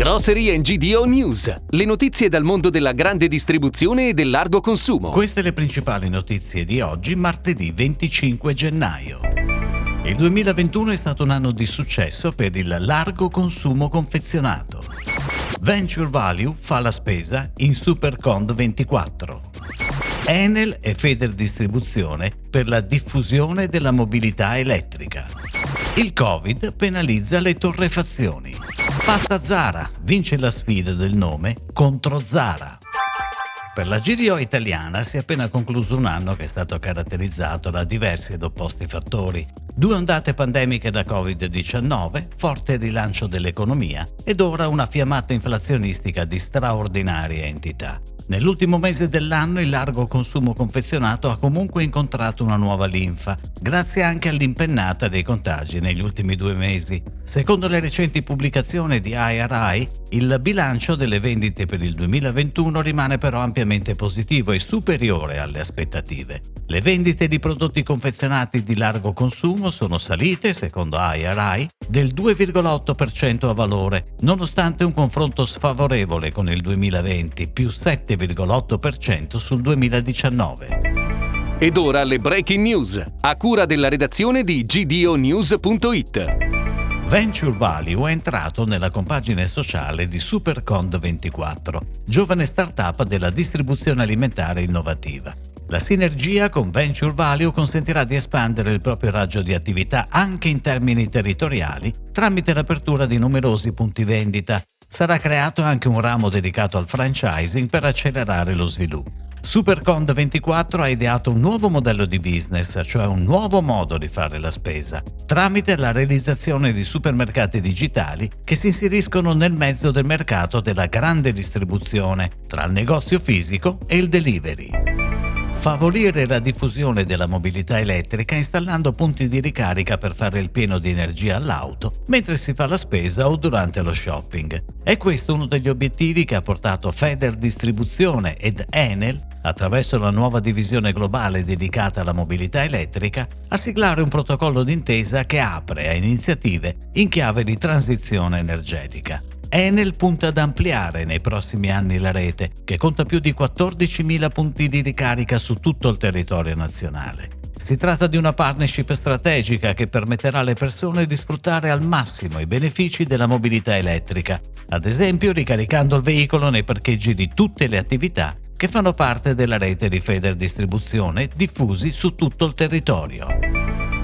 Grocery GDO News, le notizie dal mondo della grande distribuzione e del largo consumo. Queste le principali notizie di oggi, martedì 25 gennaio. Il 2021 è stato un anno di successo per il largo consumo confezionato. Venture Value fa la spesa in Supercond 24. Enel e Feder Distribuzione per la diffusione della mobilità elettrica. Il Covid penalizza le torrefazioni. Pasta Zara vince la sfida del nome contro Zara. Per la GDO italiana si è appena concluso un anno che è stato caratterizzato da diversi ed opposti fattori. Due ondate pandemiche da Covid-19, forte rilancio dell'economia ed ora una fiammata inflazionistica di straordinaria entità. Nell'ultimo mese dell'anno il largo consumo confezionato ha comunque incontrato una nuova linfa, grazie anche all'impennata dei contagi negli ultimi due mesi. Secondo le recenti pubblicazioni di IRI, il bilancio delle vendite per il 2021 rimane però ampiamente positivo e superiore alle aspettative. Le vendite di prodotti confezionati di largo consumo sono salite, secondo IRI, del 2,8% a valore, nonostante un confronto sfavorevole con il 2020, più 7,8% sul 2019. Ed ora le breaking news, a cura della redazione di gdonews.it. Venture Value è entrato nella compagine sociale di Supercond24, giovane startup della distribuzione alimentare innovativa. La sinergia con Venture Value consentirà di espandere il proprio raggio di attività anche in termini territoriali tramite l'apertura di numerosi punti vendita. Sarà creato anche un ramo dedicato al franchising per accelerare lo sviluppo. Supercond24 ha ideato un nuovo modello di business, cioè un nuovo modo di fare la spesa, tramite la realizzazione di supermercati digitali che si inseriscono nel mezzo del mercato della grande distribuzione, tra il negozio fisico e il delivery favorire la diffusione della mobilità elettrica installando punti di ricarica per fare il pieno di energia all'auto mentre si fa la spesa o durante lo shopping. È questo uno degli obiettivi che ha portato Feder Distribuzione ed Enel, attraverso la nuova divisione globale dedicata alla mobilità elettrica, a siglare un protocollo d'intesa che apre a iniziative in chiave di transizione energetica. Enel punta ad ampliare nei prossimi anni la rete, che conta più di 14.000 punti di ricarica su tutto il territorio nazionale. Si tratta di una partnership strategica che permetterà alle persone di sfruttare al massimo i benefici della mobilità elettrica, ad esempio ricaricando il veicolo nei parcheggi di tutte le attività che fanno parte della rete di Feder Distribuzione diffusi su tutto il territorio.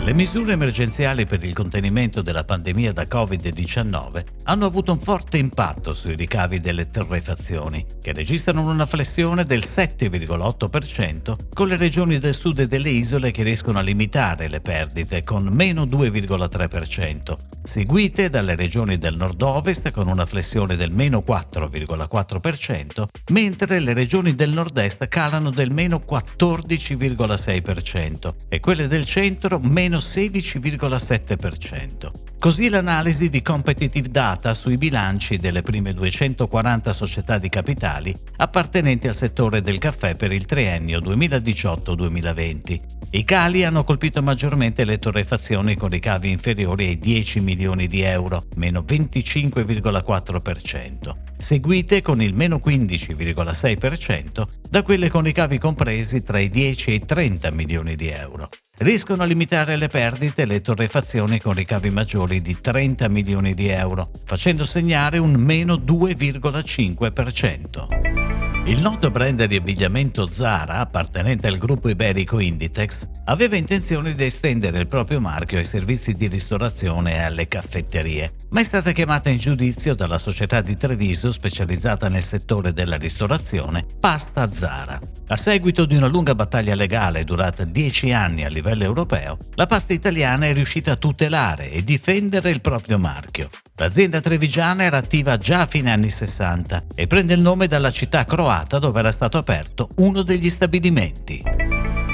Le misure emergenziali per il contenimento della pandemia da Covid-19 hanno avuto un forte impatto sui ricavi delle torrefazioni, che registrano una flessione del 7,8%, con le regioni del sud e delle isole che riescono a limitare le perdite con meno 2,3%, seguite dalle regioni del nord-ovest con una flessione del meno 4,4%, mentre le regioni del nord-est calano del meno 14,6% e quelle del centro meno meno 16,7%. Così l'analisi di competitive data sui bilanci delle prime 240 società di capitali appartenenti al settore del caffè per il triennio 2018-2020. I cali hanno colpito maggiormente le torrefazioni con ricavi inferiori ai 10 milioni di euro, meno 25,4%, seguite con il meno 15,6% da quelle con ricavi compresi tra i 10 e i 30 milioni di euro. Riescono a limitare le perdite le torrefazioni con ricavi maggiori di 30 milioni di euro, facendo segnare un meno 2,5%. Il noto brand di abbigliamento Zara, appartenente al gruppo iberico Inditex, aveva intenzione di estendere il proprio marchio ai servizi di ristorazione e alle caffetterie, ma è stata chiamata in giudizio dalla società di Treviso specializzata nel settore della ristorazione, Pasta Zara. A seguito di una lunga battaglia legale durata dieci anni a livello europeo, la pasta italiana è riuscita a tutelare e difendere il proprio marchio. L'azienda trevigiana era attiva già a fine anni 60 e prende il nome dalla città croata dove era stato aperto uno degli stabilimenti.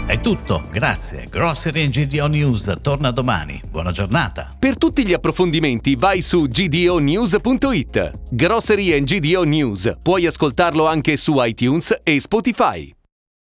È tutto, grazie. Grocery GDO News torna domani. Buona giornata. Per tutti gli approfondimenti vai su gdonews.it. Grocery GDO News. Puoi ascoltarlo anche su iTunes e Spotify.